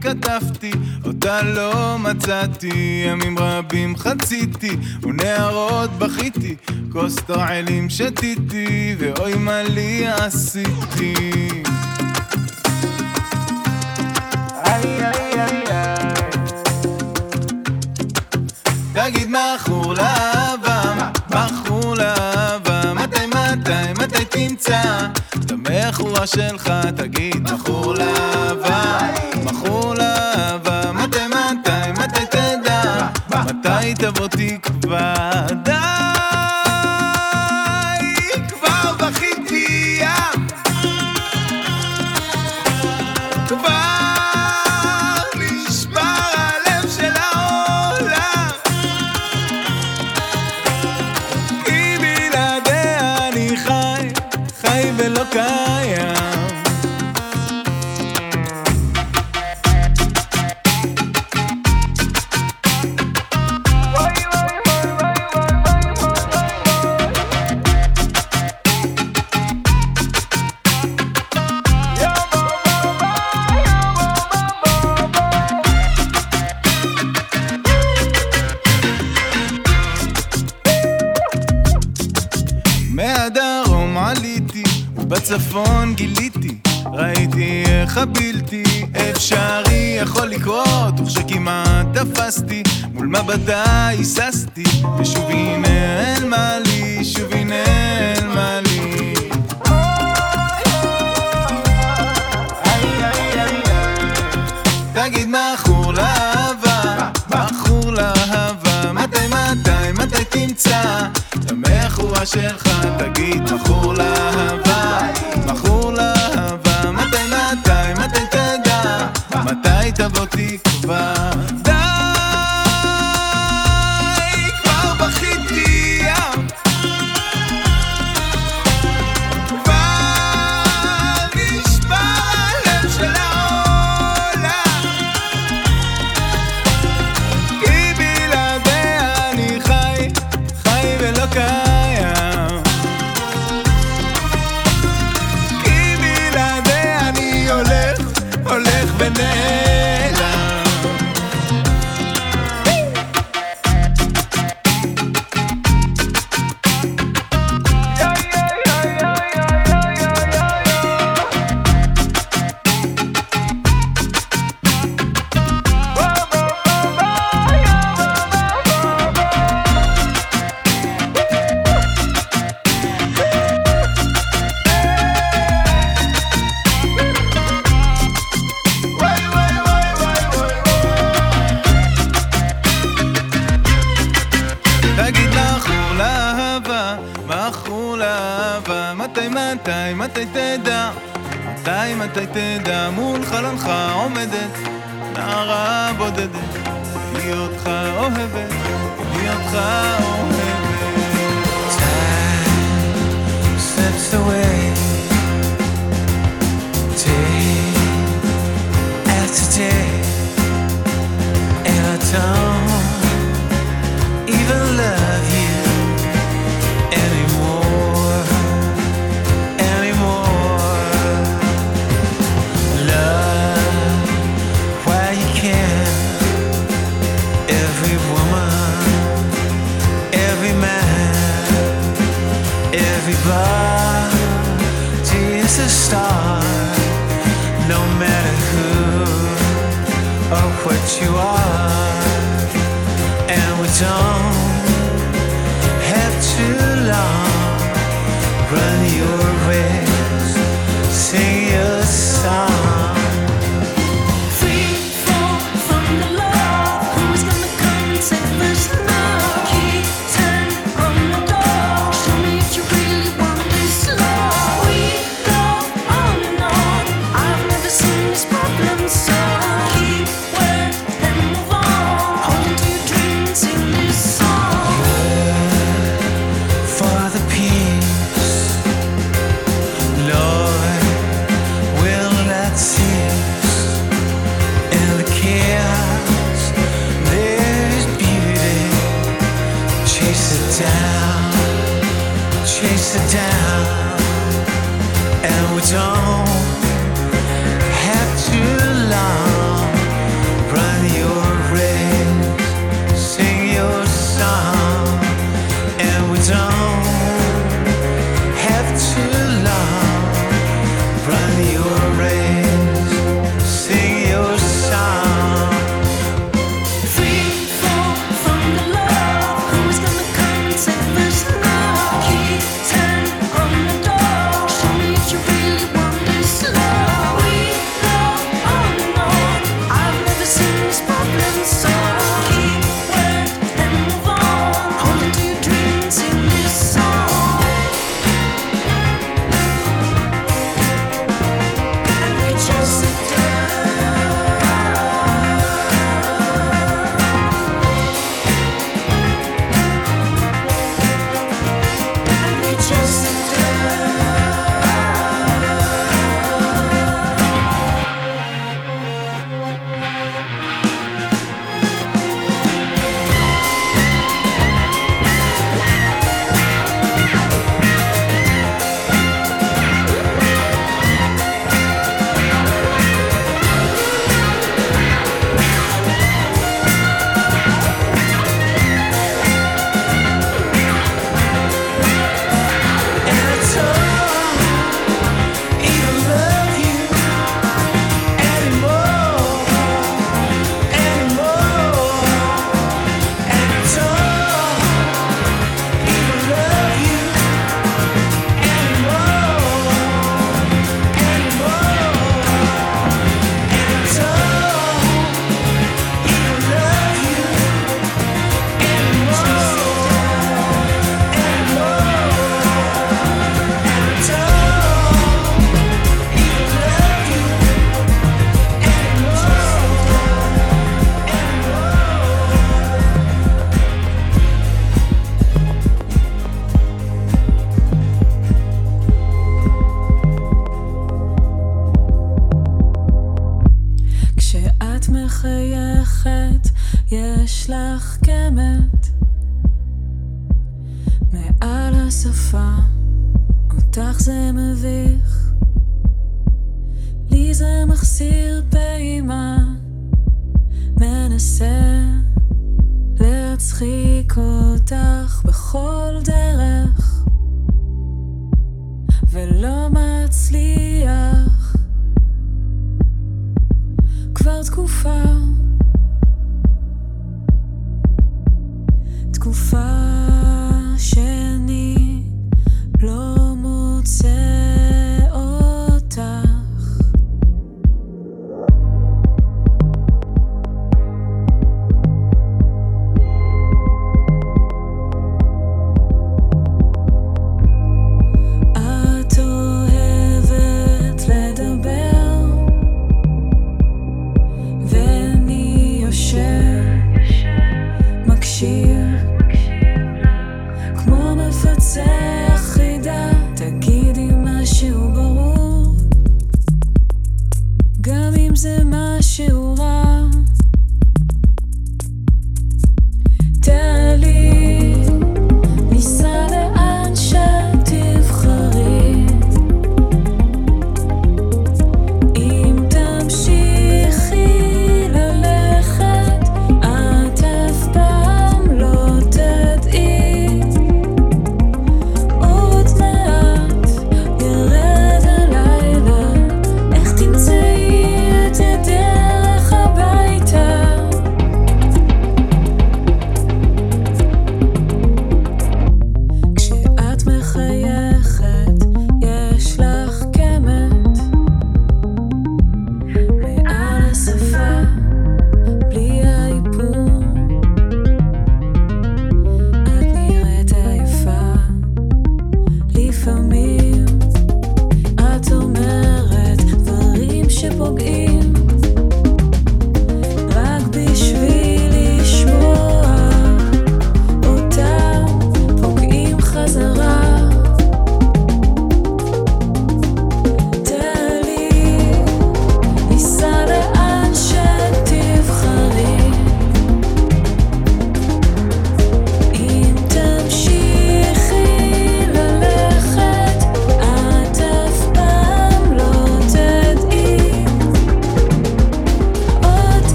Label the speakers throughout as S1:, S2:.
S1: כתבתי, אותה לא מצאתי, ימים רבים חציתי, ונערות בכיתי, כוס תועלים שתיתי, ואוי מה לי עשיתי. תגיד מכור לאהבה, מכור לאהבה, מתי מתי מתי תמצא? בחורה שלך תגיד מכור לאהבה, מכור לאהבה, מתי מתי מתי תדע, מתי תבוא תקווה, די!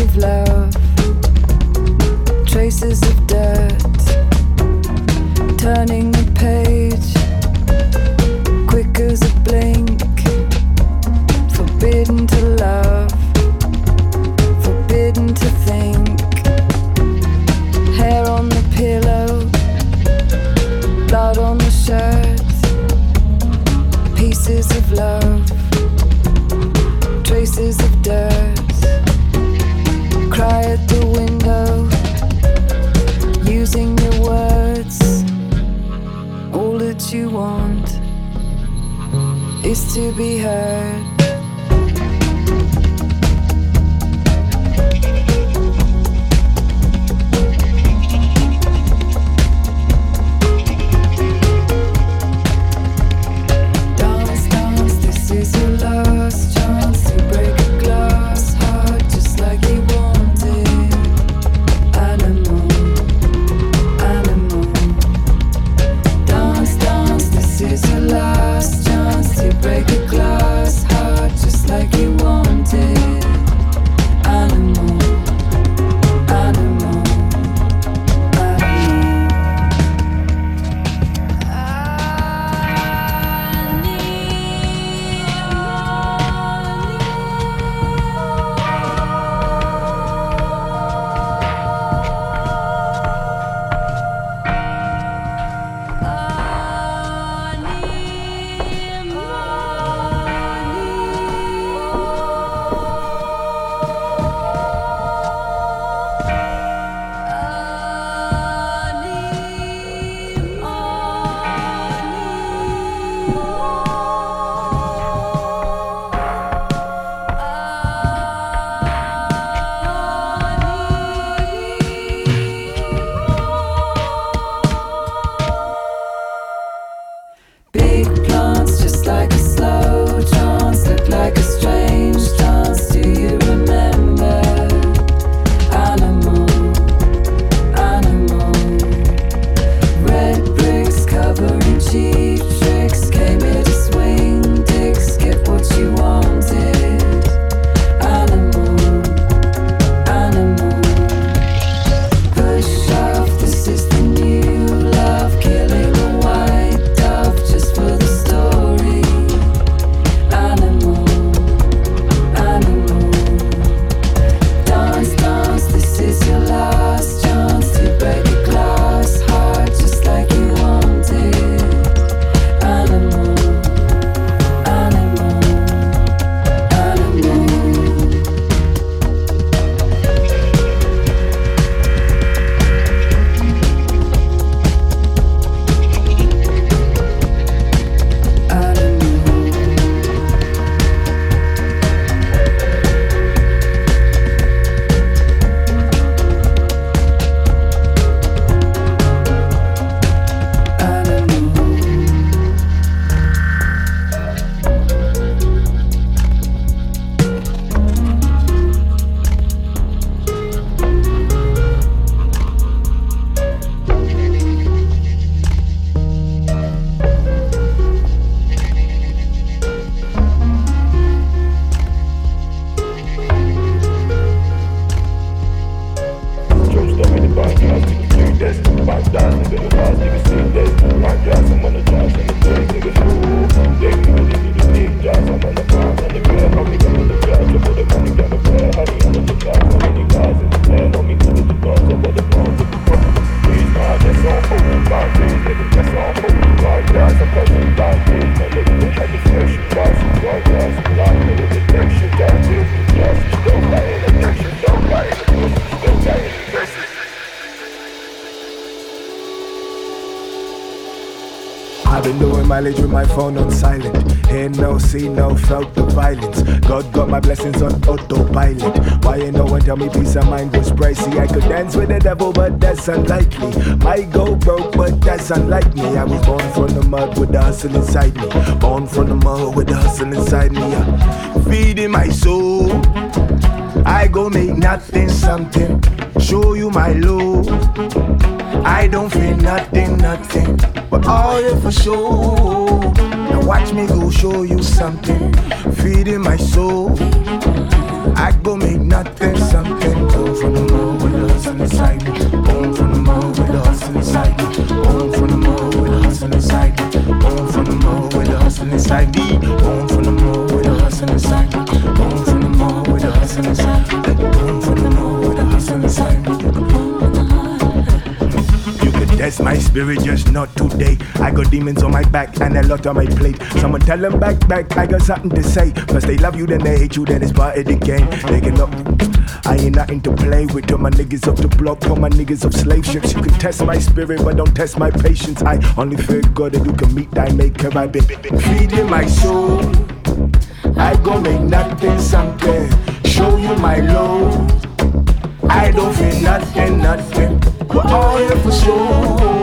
S2: Of love, traces of dirt, turning to be heard.
S3: Mileage with my phone on silent. Hear no, see no, felt the violence. God got my blessings on autopilot. Why ain't no one tell me peace of mind was pricey? I could dance with the devil, but that's unlikely. Might go broke, but that's unlike me. I was born from the mud with the hustle inside me. Born from the mud with the hustle inside me. I'm feeding my soul. I go make nothing something. Show you my love. I don't feel nothing, nothing. All you for sure. Now watch me go show you something. Feeding my soul. I go make nothing something. Born from the mud with the hustle inside me. Born from the mud with the hustle inside me. Born from the mud with the hustle inside me. Born from the mud with the hustle inside me. Born from the mud with the hustle inside me. Born from the mud with hustle inside me. Born from the mud with the hustle inside me. You could test my spirit, just not today. I got demons on my back and a lot on my plate. Someone tell them back, back, I got something to say. First they love you, then they hate you, then it's part of the game. They can up. I ain't nothing to play with. All my niggas off the block, all my niggas off slave ships. You can test my spirit, but don't test my patience. I only fear God that you can meet thy maker. I've been, been, been feeding my soul. I gon' make nothing something. Show you my love. I don't feel nothing, nothing. We're all here for show.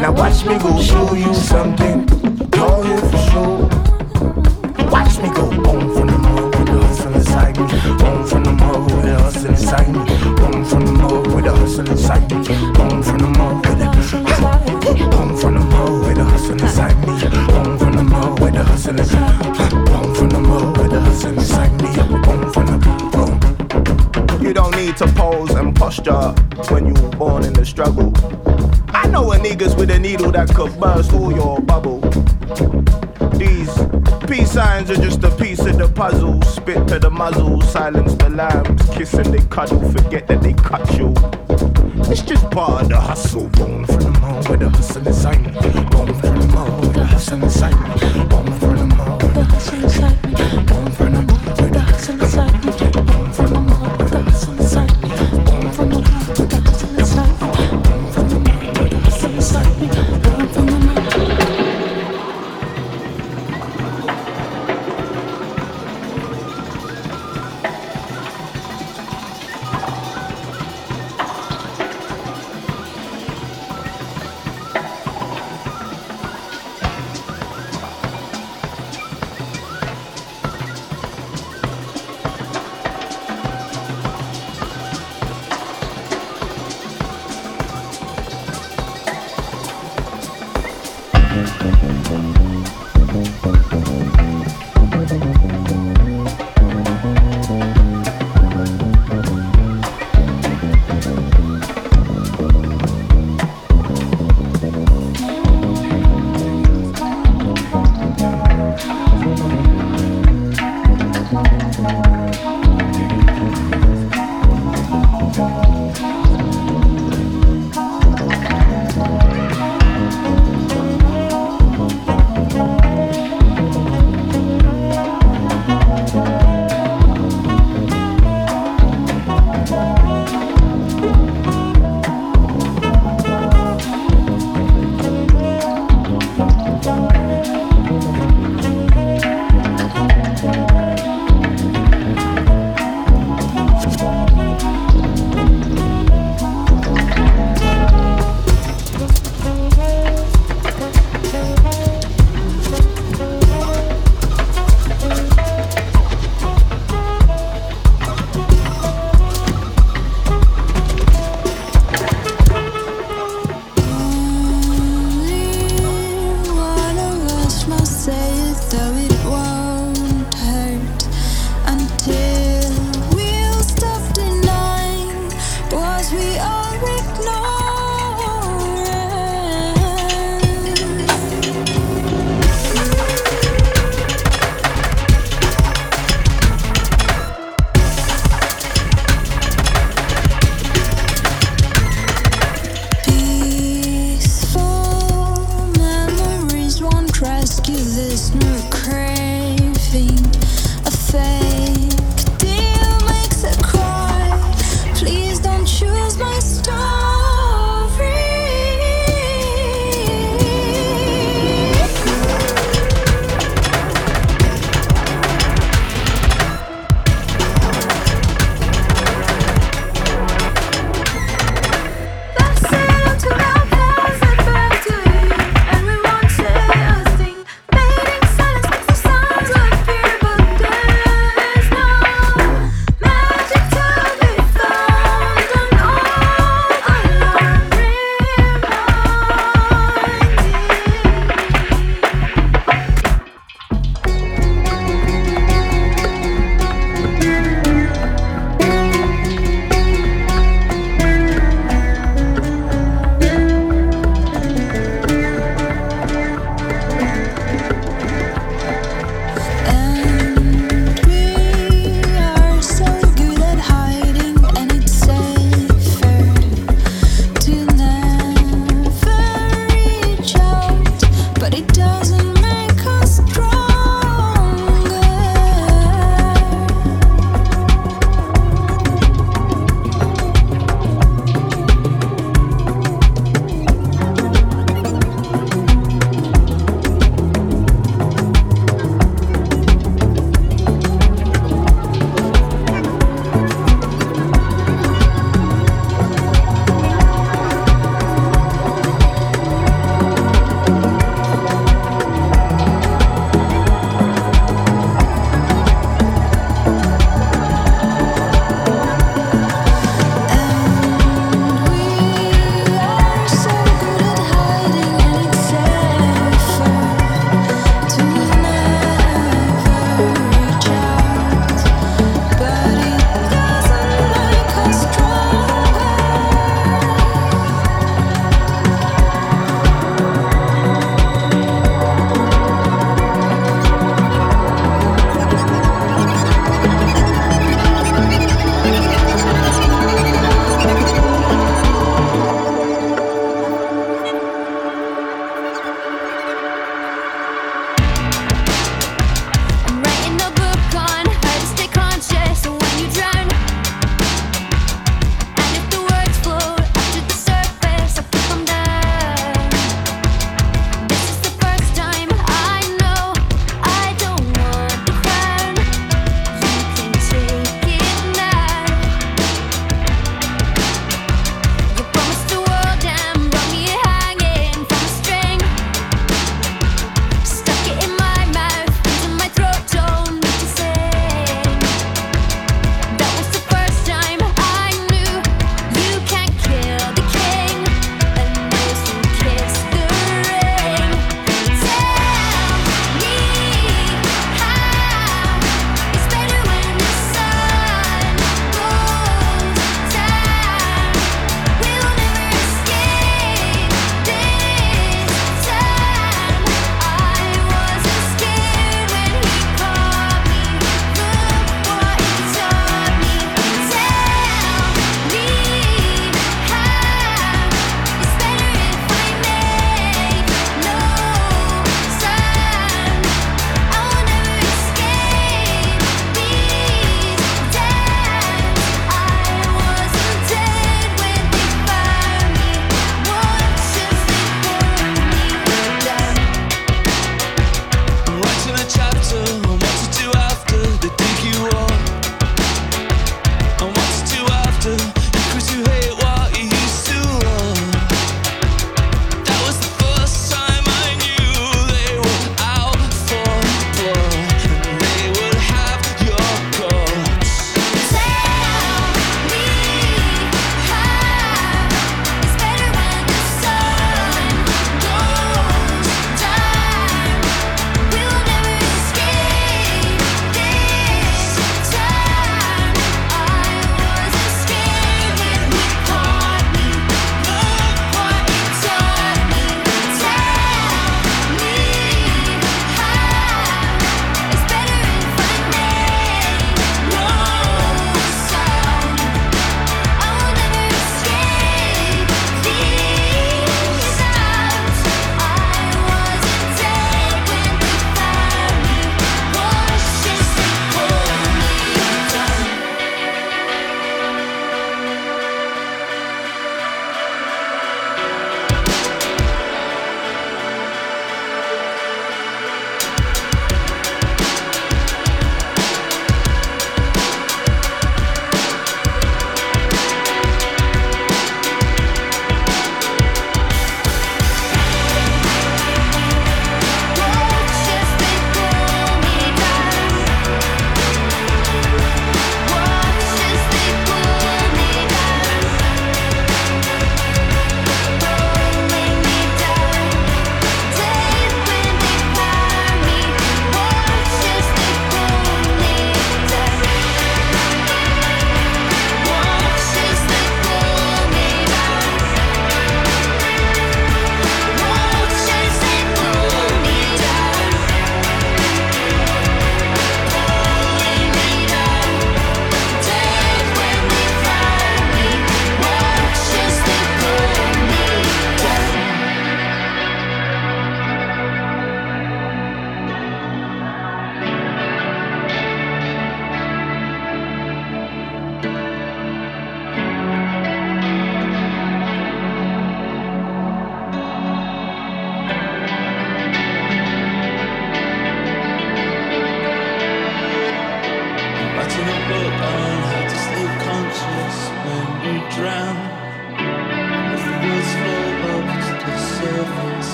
S3: Now watch me go show you something. All here for show. Watch me go on from the mud with the hustle inside me. On from the mud with the hustle inside me. On from the mud with the hustle inside me. On from the mud with the On from the mud with the hustle inside me. On from the mud with the hustle inside me. On from the mud with the hustle inside me. On from the on.
S4: You don't need to pose and posture when you were born in the struggle. I know a niggas with a needle that could burst all your bubble. These peace signs are just a piece of the puzzle. Spit to the muzzle, silence the lambs, kiss and they cuddle, forget that they cut you. It's just part of the hustle.
S3: Born from the mud with the hustle inside me. Born from the mud with the hustle inside me. Born from the mud with the hustle inside me. Born from the mud with the hustle inside me.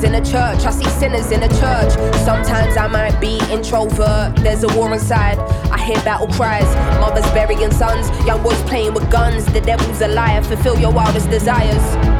S5: Sinners in a church, I see sinners in a church. Sometimes I might be introvert, there's a war inside. I hear battle cries, mothers burying sons, young boys playing with guns. The devil's a liar, fulfill your wildest desires.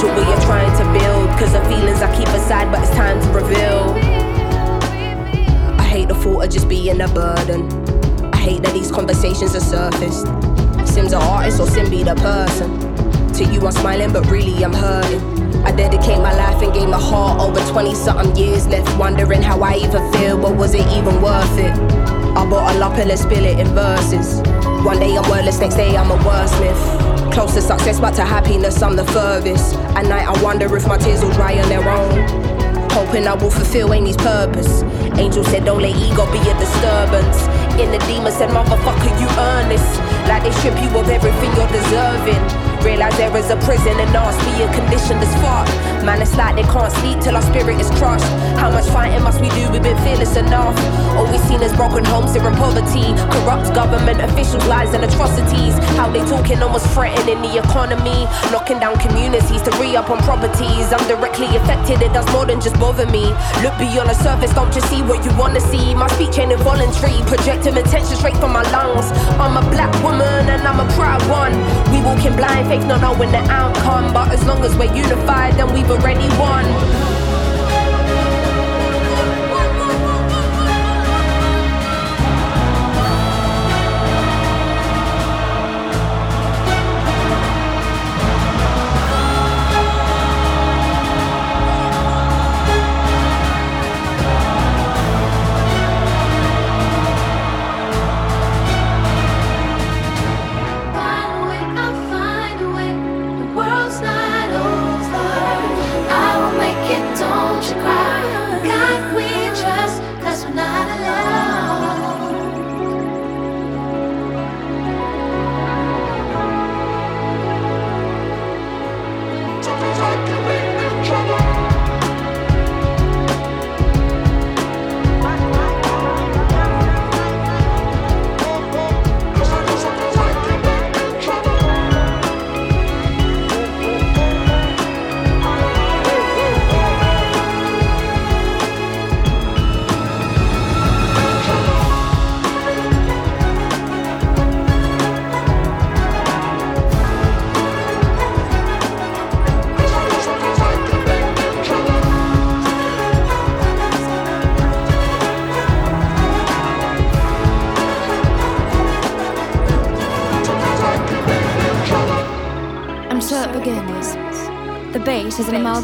S5: Sabotage what you're trying to build, cause the feelings I keep aside, but it's time to reveal. I hate the thought of just being a burden. I hate that these conversations are surfaced. Sim's an artist or Sim be the person. To you, I'm smiling, but really I'm hurting. I dedicate my life and gave my heart over 20 something years left, wondering how I even feel, but was it even worth it? I bottle up and then spill it in verses. One day I'm wordless, next day I'm a wordsmith. Close to success, but to happiness, I'm the furthest. At night, I wonder if my tears will dry on their own. Hoping I will fulfill Amy's purpose. Angel said, Don't let ego be a disturbance. In the demon said, Motherfucker, you earn this. Like they strip you of everything you're deserving. Realize there is a prison and ours being conditioned as fuck. Man, it's like they can't sleep till our spirit is crushed. How much fighting must we do? We've been fearless enough. All we've seen is broken homes here in poverty. Corrupt government officials, lies and atrocities. How they talking almost threatening the economy. Knocking down communities to re up on properties. I'm directly affected, it does more than just bother me. Look beyond the surface, don't just see what you wanna see. My speech ain't involuntary, projecting attention straight from my lungs. I'm a black woman and I'm a proud one. We walking blind, faith not knowing the outcome. But as long as we're unified, then we've already won.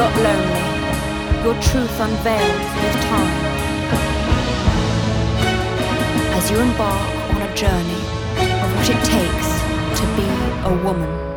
S6: not lonely. Your truth unveiled with time. As you embark on a journey of what it takes to be a woman.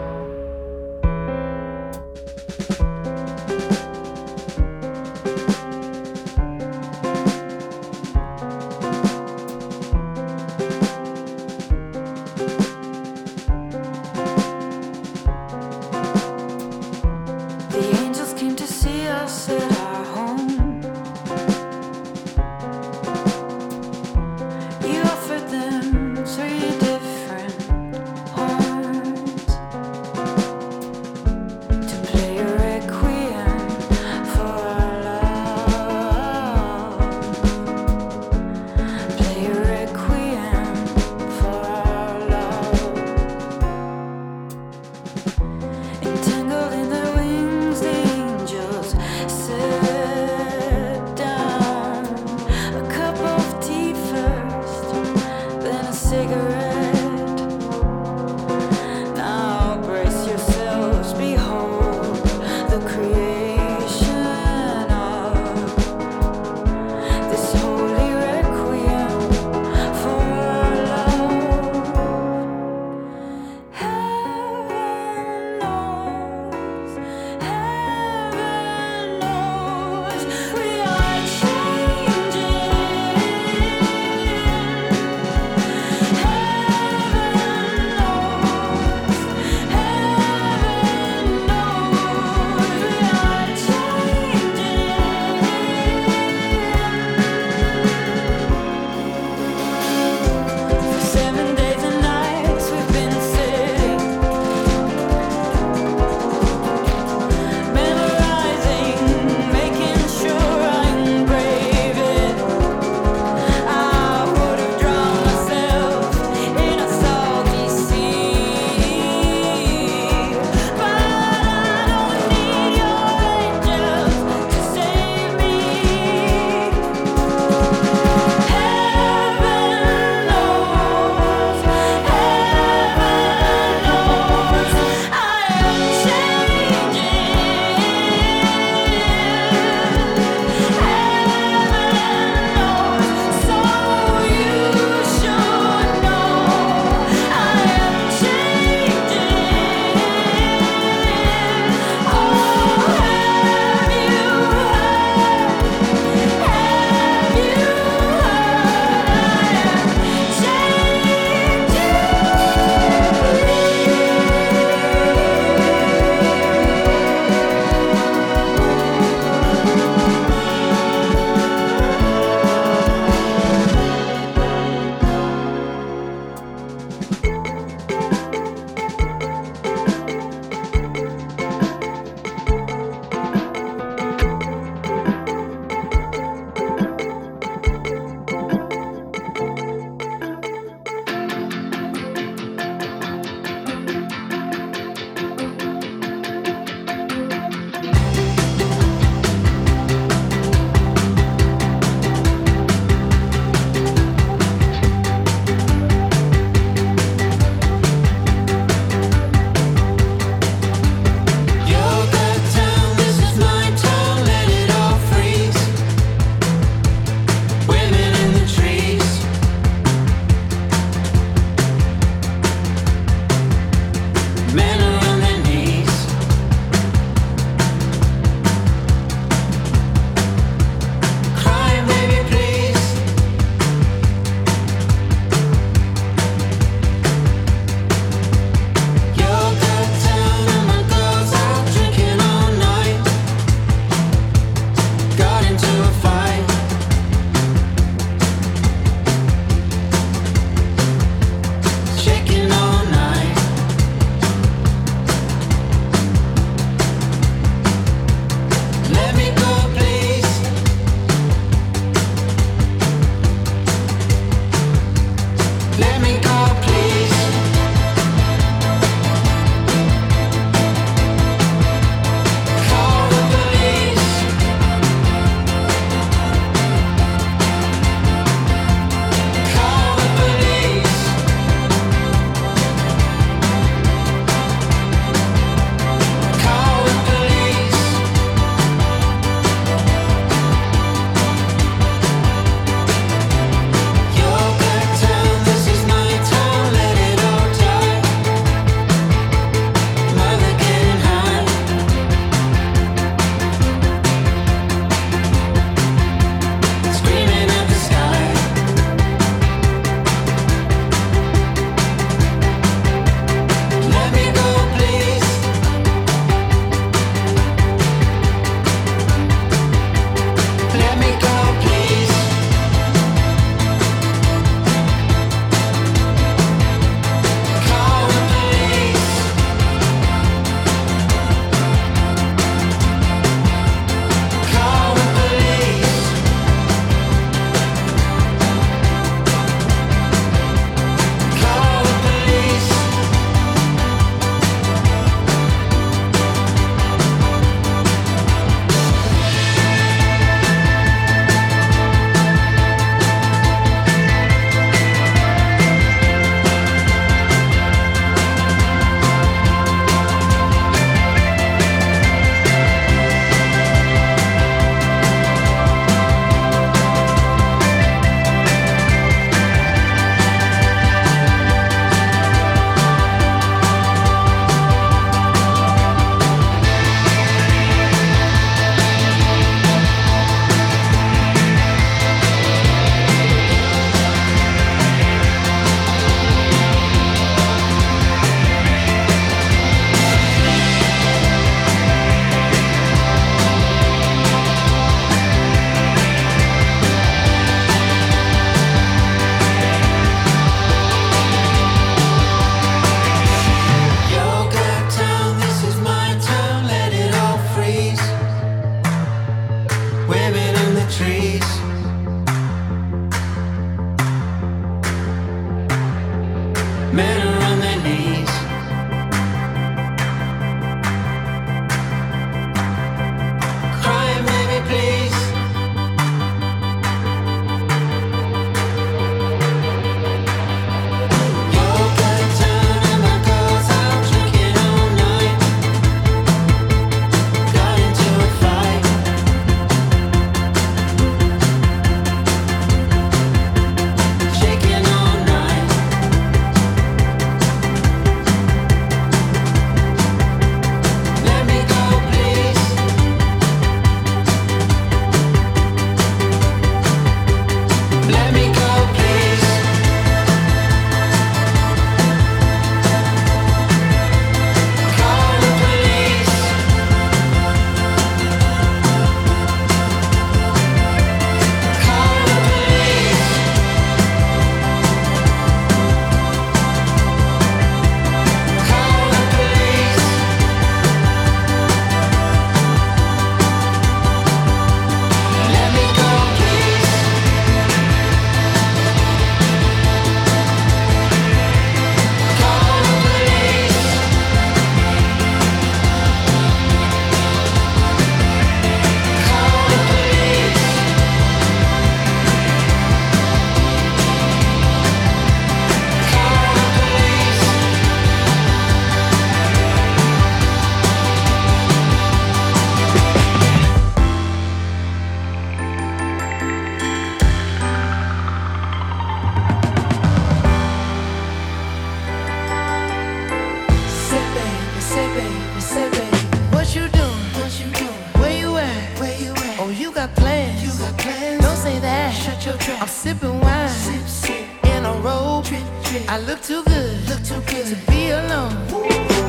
S7: I look too good, look too good to be alone.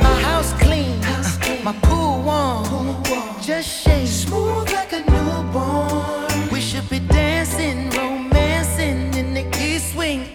S7: My house clean, my pool warm. just shake smooth like a newborn. We should be dancing, romancing in the east wing.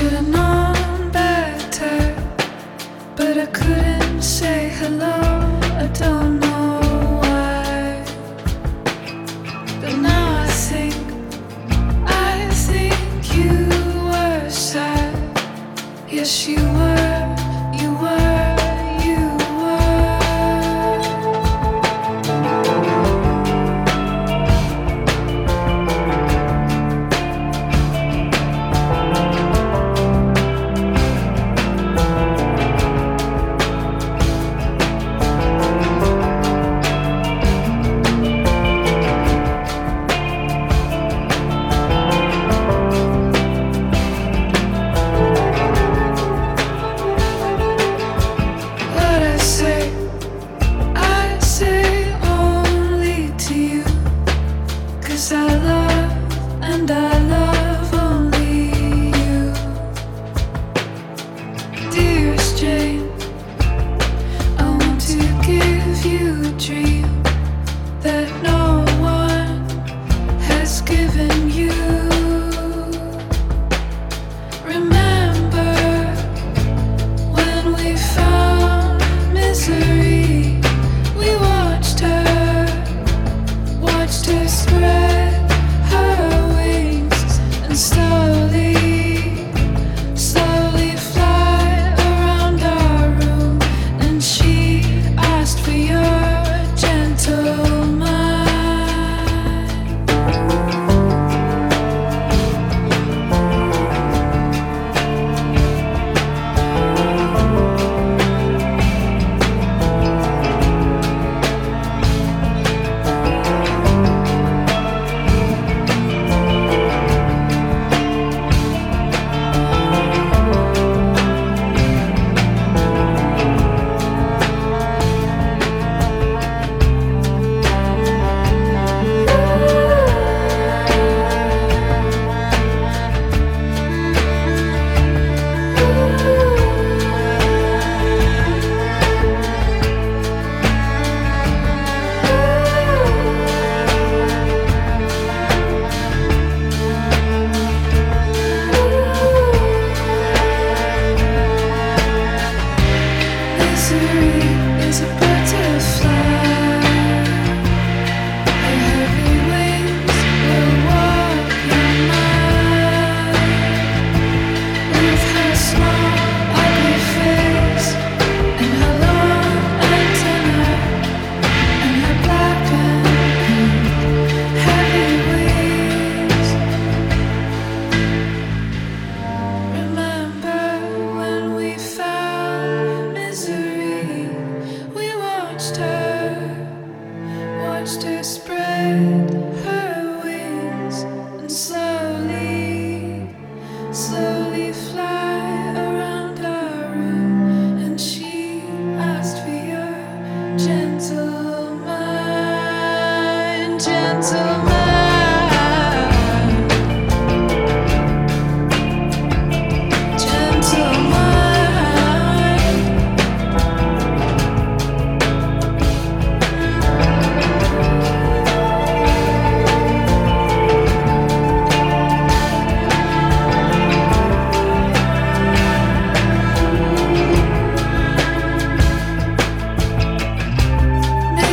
S7: Should've known better, but I couldn't say hello. I don't
S8: know why. But now I think, I think you were sad. Yes, you.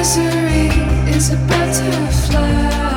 S8: misery is a
S9: butterfly.